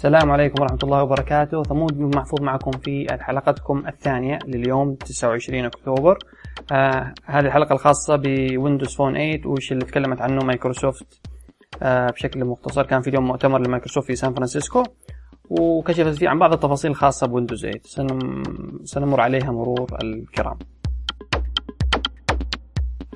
السلام عليكم ورحمة الله وبركاته. ثمود بن محفوظ معكم في حلقتكم الثانية لليوم 29 أكتوبر. آه هذه الحلقة الخاصة بويندوز فون 8 وش اللي تكلمت عنه؟ مايكروسوفت. آه بشكل مختصر كان في اليوم مؤتمر لمايكروسوفت في سان فرانسيسكو وكشفت فيه عن بعض التفاصيل الخاصة بويندوز 8 سنم سنمر عليها مرور الكرام.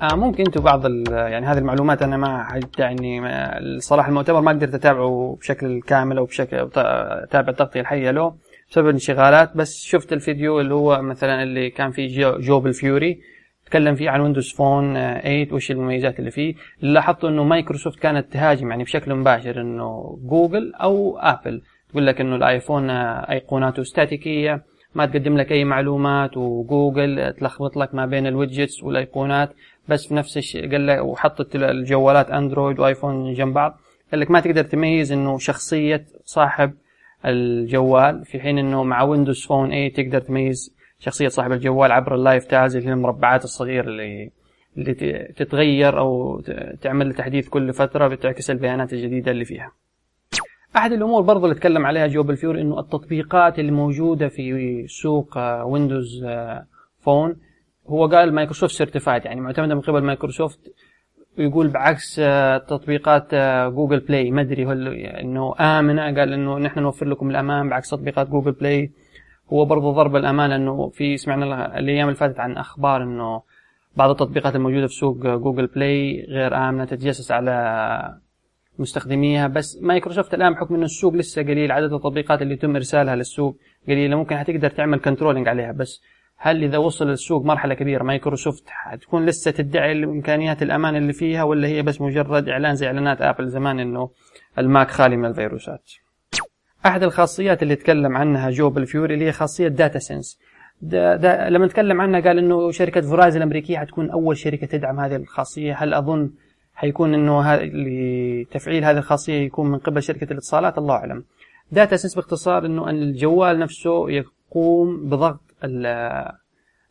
آه ممكن أنتم بعض يعني هذه المعلومات أنا ما يعني الصراحه المؤتمر ما قدرت أتابعه بشكل كامل أو بشكل أتابع التغطية الحية له بسبب الانشغالات. بس شفت الفيديو اللي هو مثلا اللي كان فيه جو, جو بلفيوري تكلم فيه عن ويندوز فون 8 وش المميزات اللي فيه. لاحظت إنه مايكروسوفت كانت تهاجم يعني بشكل مباشر إنه جوجل أو آبل. تقول لك إنه الآيفون أيقوناته static ية ما تقدم لك أي معلومات وجوجل تلخبط لك ما بين ال widgets والأيقونات بس في نفس الشيء قال لك وحطت الجوالات أندرويد وآيفون جنب بعض قال لك ما تقدر تميز إنه شخصية صاحب الجوال في حين إنه مع ويندوز فون 8 تقدر تميز شخصية صاحب الجوال عبر ال live tiles اللي هي المربعات الصغيره اللي اللي تتغير أو تعمل تحديث كل فترة بتعكس البيانات الجديدة اللي فيها. أحد الأمور برضو اللي تكلم عليها جو بلفيور إنه التطبيقات اللي موجوده في سوق ويندوز فون هو قال مايكروسوفت certified يعني معتمدة من قبل مايكروسوفت ويقول بعكس تطبيقات جوجل بلاي ما أدري إنه آمنة قال إنه نحن نوفر لكم الأمان بعكس تطبيقات جوجل بلاي هو برضه ضرب الأمان إنه في سمعنا الأيام اللي فاتت عن أخبار إنه بعض التطبيقات الموجودة في سوق جوجل بلاي غير آمنة تتجسس على مستخدميها بس مايكروسوفت الآن بحكم إنه السوق لسه قليل عدد التطبيقات اللي يتم إرسالها للسوق قليلة ممكن حتقدر تعمل controlling عليها بس هل إذا وصل السوق مرحلة كبيرة مايكروسوفت حتكون لسه تدعي امكانيات الأمان اللي فيها ولا هي بس مجرد إعلان زي إعلانات آبل زمان إنه الماك خالي من الفيروسات؟ أحد الخاصيات اللي تكلم عنها جو بلفيوري اللي هي خاصية Data Sense دا دا لما نتكلم عنها قال إنه شركة فورايزن الأمريكية حتكون أول شركة تدعم هذه الخاصية. هل أظن حيكون إنه لتفعيل هذه الخاصية يكون من قبل شركة الاتصالات الله أعلم. Data Sense باختصار إنه الجوال نفسه يقوم بضغط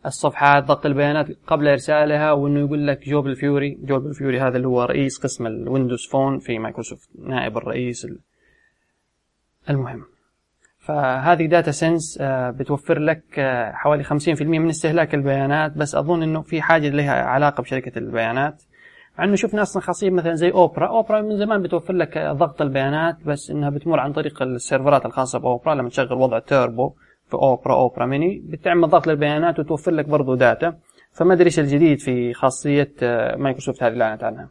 الصفحات ضغط البيانات قبل إرسالها وإنه يقول لك جو بلفيوري جو بلفيوري هذا اللي هو رئيس قسم الويندوز فون في مايكروسوفت نائب الرئيس المهم. فهذه Data Sense بتوفر لك حوالي 50% من استهلاك البيانات. بس أظن إنه في حاجة لها علاقة بشركة البيانات. إنه شفنا أصلا خاصيه مثلا زي أوبرا. أوبرا من زمان بتوفر لك ضغط البيانات بس إنها بتمر عن طريق السيرفرات الخاصة بأوبرا. لما تشغل وضع تيربو في أوبرا أوبرا ميني بتعمل ضغط للبيانات وتوفر لك برضه data. فما أدري إيش الجديد في خاصية مايكروسوفت هذه اللي اعلنت عنها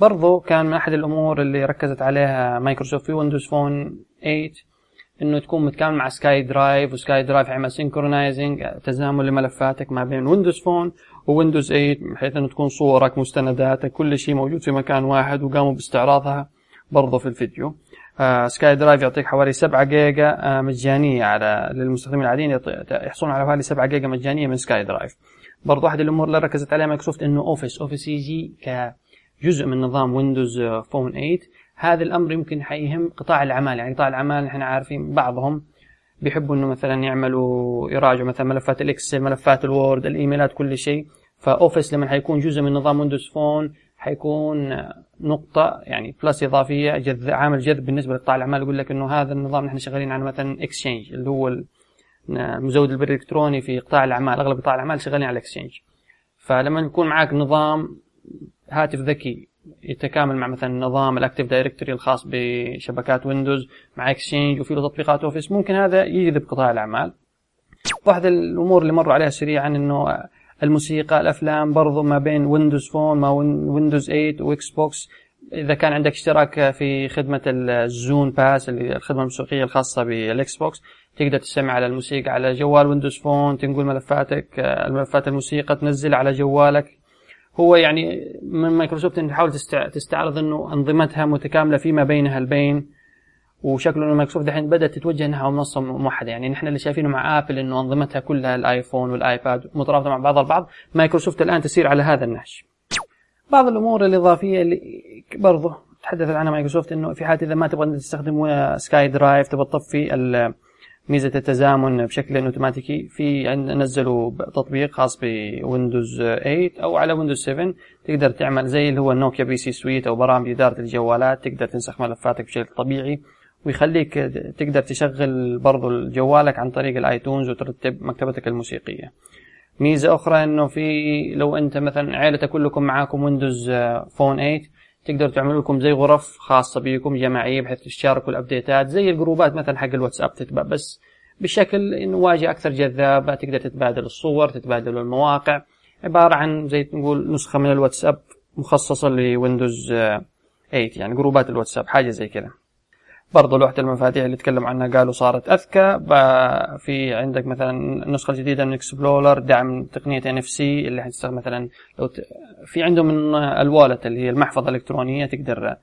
برضه كان من أحد الأمور اللي ركزت عليها مايكروسوفت في ويندوز فون 8 إنه تكون متكامل مع سكاي درايف وسكاي درايف يعمل synchronizing تزامن لملفاتك ما بين ويندوز فون وويندوز 8 بحيث إنه تكون صورك مستنداتك كل شيء موجود في مكان واحد وقاموا باستعراضها برضه في الفيديو. آه سكاي درايف يعطيك حوالي 7 جيجا آه مجانية على للمستخدمين العاديين يحصلون على حوالي 7 جيجا مجانية من سكاي درايف برضو احد الأمور اللي ركزت عليها مايكروسوفت إنه اوفيس اوفيس يجي كجزء من نظام ويندوز فون 8 هذا الأمر يمكن حيهم قطاع الأعمال. يعني قطاع الأعمال نحن عارفين بعضهم بيحبوا إنه مثلا يعملوا يراجعوا مثلا ملفات الاكسل ملفات الوورد الإيميلات كل شيء. فاوفيس لما حيكون جزء من نظام ويندوز فون حيكون نقطة يعني plus إضافية جذ عامل جذب بالنسبة لقطاع الأعمال. يقول لك إنه هذا النظام نحن شغالين على مثلا Exchange اللي هو المزود البريد الإلكتروني في قطاع الأعمال أغلب قطاع الأعمال شغالين على Exchange فلما يكون معك نظام هاتف ذكي يتكامل مع مثلا نظام ال Active Directory الخاص بشبكات ويندوز مع Exchange وفي له تطبيقات Office. ممكن هذا يجذب قطاع الأعمال. واحد الأمور اللي مروا عليها سريعا إنه الموسيقى الأفلام برضو ما بين ويندوز فون ما ويندوز 8 و Xbox إذا كان عندك اشتراك في خدمة ال Zune Pass الخدمة الموسيقية الخاصة بال Xbox تقدر تستمع على الموسيقى على جوال ويندوز فون تنقل ملفاتك الملفات الموسيقى تنزلها على جوالك. هو يعني من مايكروسوفت ان تحاول تستعرض إنه أنظمتها متكاملة فيما بينها البين وشكله إنه مايكروسوفت دحين بدأت تتوجه نحو منصة موحدة. يعني نحن اللي شايفينه مع آبل إنه أنظمتها كلها الآيفون والآيباد مترابطة مع بعضها البعض. مايكروسوفت الآن تسير على هذا النهج بعض الأمور الإضافية اللي برضه تحدثت عنها مايكروسوفت إنه في حال إذا ما تبغى تستخدم SkyDrive تبغى تطفي ميزة التزامن بشكل أوتوماتيكي في نزلوا تطبيق خاص بويندوز 8 أو على ويندوز 7 تقدر تعمل زي اللي هو النوكيا PC Suite أو برامج إدارة الجوالات. تقدر تنسخ ملفاتك بشكل طبيعي. ويخليك تقدر تشغل برضو جوالك عن طريق ال iTunes وترتب مكتبتك الموسيقية. ميزة أخرى إنه في لو أنت مثلا عائلتك كلكم معاكم ويندوز فون 8 تقدروا تعملوا لكم زي غرف خاصة بكم جماعية بحيث تشاركوا ال update ات زي الجروبات مثلا حق الواتساب تتبع. بس بشكل إنه واجهة أكثر جذابة تقدر تتبادل الصور تتبادل المواقع. عبارة عن زي نقول نسخة من الواتساب مخصصة لويندوز 8 يعني جروبات الواتساب حاجة زي كذا. برضو لوحة المفاتيح اللي تكلموا عنها قالوا صارت أذكى. في عندك مثلا النسخة الجديدة من Explorer دعم تقنية NFC اللي حتستخدم مثلا لو ت... في عندهم من ال wallet اللي هي المحفظة الإلكترونية تقدر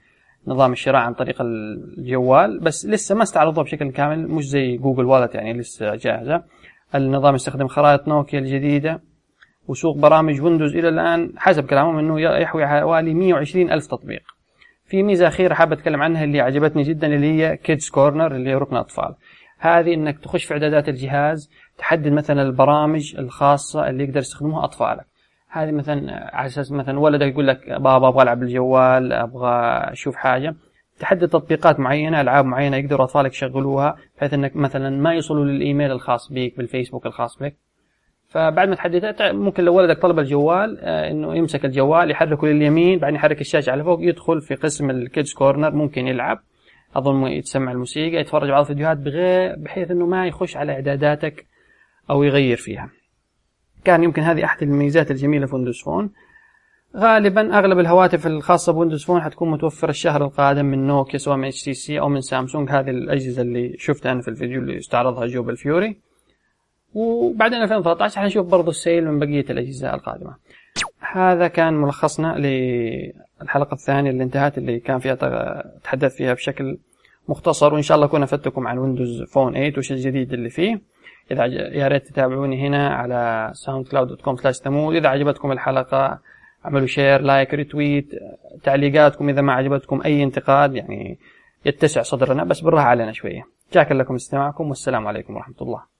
نظام الشراء عن طريق الجوال بس لسه ما استعرضوها بشكل كامل مش زي Google Wallet يعني لسه جاهزة. النظام يستخدم خرائط نوكيا الجديدة وسوق برامج ويندوز إلى الآن حسب كلامهم أنه يحوي حوالي 120 ألف تطبيق. في ميزة أخيرة حابة أتكلم عنها اللي عجبتني جدا اللي هي Kids Corner اللي هي ركن أطفال. هذه أنك تخش في إعدادات الجهاز تحدد مثلا البرامج الخاصة اللي يقدر يستخدموها أطفالك. هذه مثلا على أساس مثلا ولدك يقول لك بابا أبغى ألعب بالجوال أبغى أشوف حاجة. تحدد تطبيقات معينة ألعاب معينة يقدروا أطفالك يشغلوها بحيث إنك مثلا ما يوصلوا للإيميل الخاص بك بالفيسبوك الخاص بك فبعد ما تحددها ممكن لو ولدك طلب الجوال آه، إنه يمسك الجوال يحركه لليمين بعدين يحرك الشاشة على فوق يدخل في قسم ال Kids Corner ممكن يلعب. أظن يتسمع الموسيقى يتفرج على الفيديوهات بغير بحيث إنه ما يخش على إعداداتك أو يغير فيها. كان يمكن هذه أحد الميزات الجميلة في ويندوز فون. غالبا أغلب الهواتف الخاصة بويندوز فون حتكون متوفرة الشهر القادم من نوكيا سواء من HTC أو من سامسونج. هذه الأجهزة اللي شفتها أنا في الفيديو اللي استعرضها Joe Belfiore وبعدين 2013 حنشوف برضو السيل من بقية الأجهزة القادمة. هذا كان ملخصنا للحلقة الثانية اللي انتهت اللي كان فيها تحدث فيها بشكل مختصر وإن شاء الله أكون أفدتكم عن ويندوز فون 8 وش الجديد اللي فيه. إذا يا ريت تتابعوني هنا على soundcloud.com تمول إذا عجبتكم الحلقة اعملوا share like retweet تعليقاتكم. إذا ما عجبتكم أي انتقاد يعني يتسع صدرنا بس بالراحة علينا شوية. شاكر لكم استماعكم والسلام عليكم ورحمة الله.